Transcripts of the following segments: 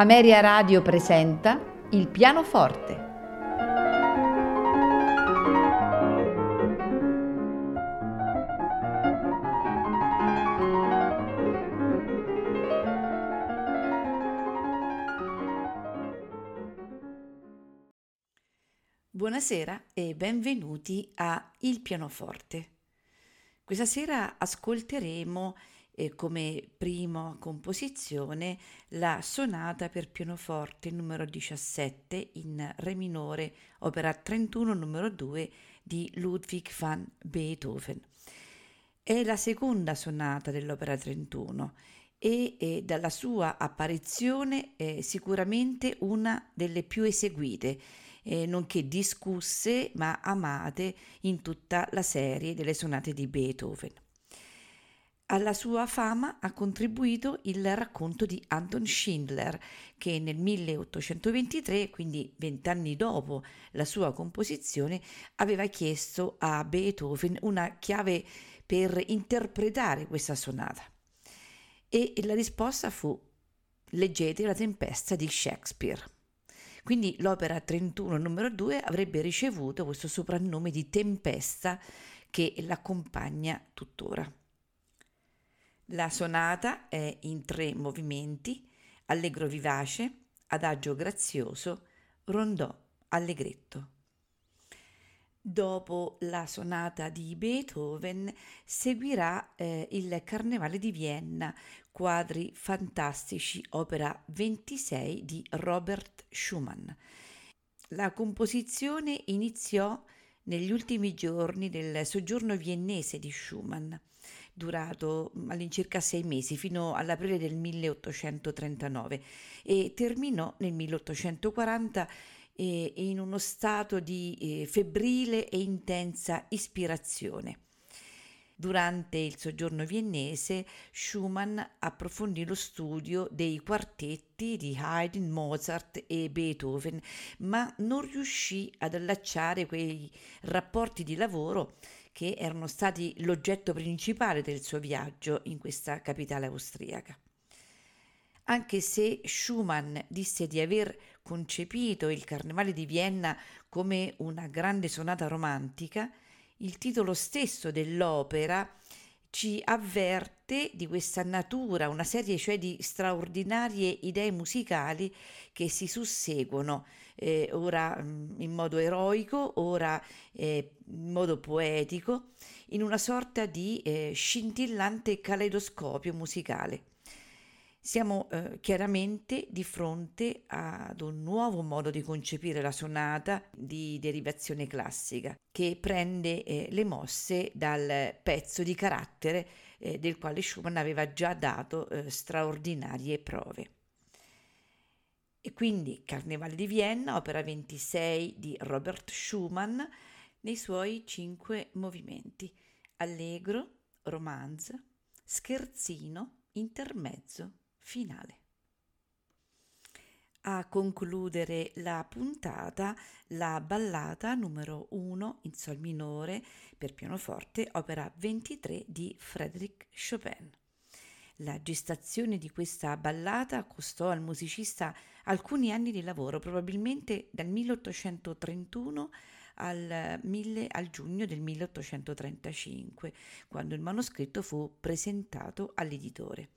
Ameria Radio presenta Il pianoforte. Buonasera e benvenuti a Il pianoforte. Questa sera ascolteremo eh, come prima composizione la sonata per pianoforte numero 17 in Re minore, opera 31 numero 2 di Ludwig van Beethoven. È la seconda sonata dell'opera 31 e eh, dalla sua apparizione è sicuramente una delle più eseguite, eh, nonché discusse ma amate in tutta la serie delle sonate di Beethoven. Alla sua fama ha contribuito il racconto di Anton Schindler, che nel 1823, quindi vent'anni dopo la sua composizione, aveva chiesto a Beethoven una chiave per interpretare questa sonata. E la risposta fu leggete la tempesta di Shakespeare. Quindi l'opera 31 numero 2 avrebbe ricevuto questo soprannome di tempesta che l'accompagna tuttora. La sonata è in tre movimenti, allegro vivace, adagio grazioso, rondò allegretto. Dopo la sonata di Beethoven seguirà eh, il Carnevale di Vienna, quadri fantastici, opera 26 di Robert Schumann. La composizione iniziò negli ultimi giorni del soggiorno viennese di Schumann durato mm, all'incirca sei mesi fino all'aprile del 1839 e terminò nel 1840 eh, in uno stato di eh, febbrile e intensa ispirazione. Durante il soggiorno viennese, Schumann approfondì lo studio dei quartetti di Haydn, Mozart e Beethoven, ma non riuscì ad allacciare quei rapporti di lavoro che erano stati l'oggetto principale del suo viaggio in questa capitale austriaca. Anche se Schumann disse di aver concepito il Carnevale di Vienna come una grande sonata romantica, il titolo stesso dell'opera ci avverte di questa natura, una serie cioè di straordinarie idee musicali che si susseguono eh, ora mm, in modo eroico, ora eh, in modo poetico, in una sorta di eh, scintillante caleidoscopio musicale. Siamo eh, chiaramente di fronte ad un nuovo modo di concepire la sonata di derivazione classica, che prende eh, le mosse dal pezzo di carattere eh, del quale Schumann aveva già dato eh, straordinarie prove. E quindi Carnevale di Vienna, opera 26 di Robert Schumann, nei suoi cinque movimenti: allegro, romanzo, scherzino, intermezzo, finale. A concludere la puntata la ballata numero 1 in sol minore per pianoforte, opera 23 di Frédéric Chopin. La gestazione di questa ballata costò al musicista alcuni anni di lavoro, probabilmente dal 1831 al, mille, al giugno del 1835, quando il manoscritto fu presentato all'editore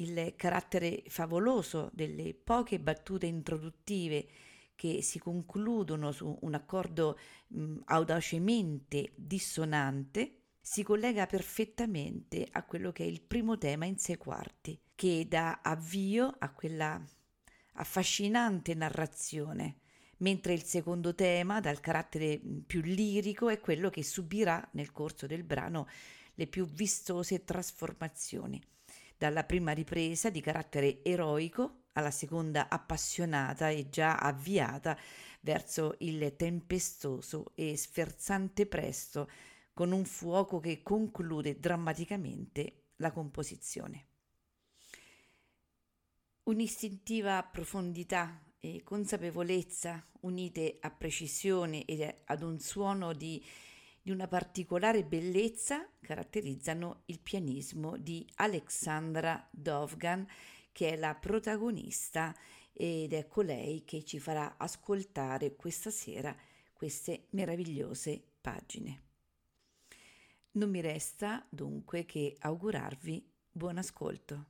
il carattere favoloso delle poche battute introduttive che si concludono su un accordo mh, audacemente dissonante, si collega perfettamente a quello che è il primo tema in sei quarti, che dà avvio a quella affascinante narrazione, mentre il secondo tema, dal carattere più lirico, è quello che subirà nel corso del brano le più vistose trasformazioni dalla prima ripresa di carattere eroico alla seconda appassionata e già avviata verso il tempestoso e sferzante presto con un fuoco che conclude drammaticamente la composizione. Un'istintiva profondità e consapevolezza unite a precisione e ad un suono di di una particolare bellezza caratterizzano il pianismo di Alexandra Dovgan che è la protagonista ed è colei che ci farà ascoltare questa sera queste meravigliose pagine. Non mi resta dunque che augurarvi buon ascolto.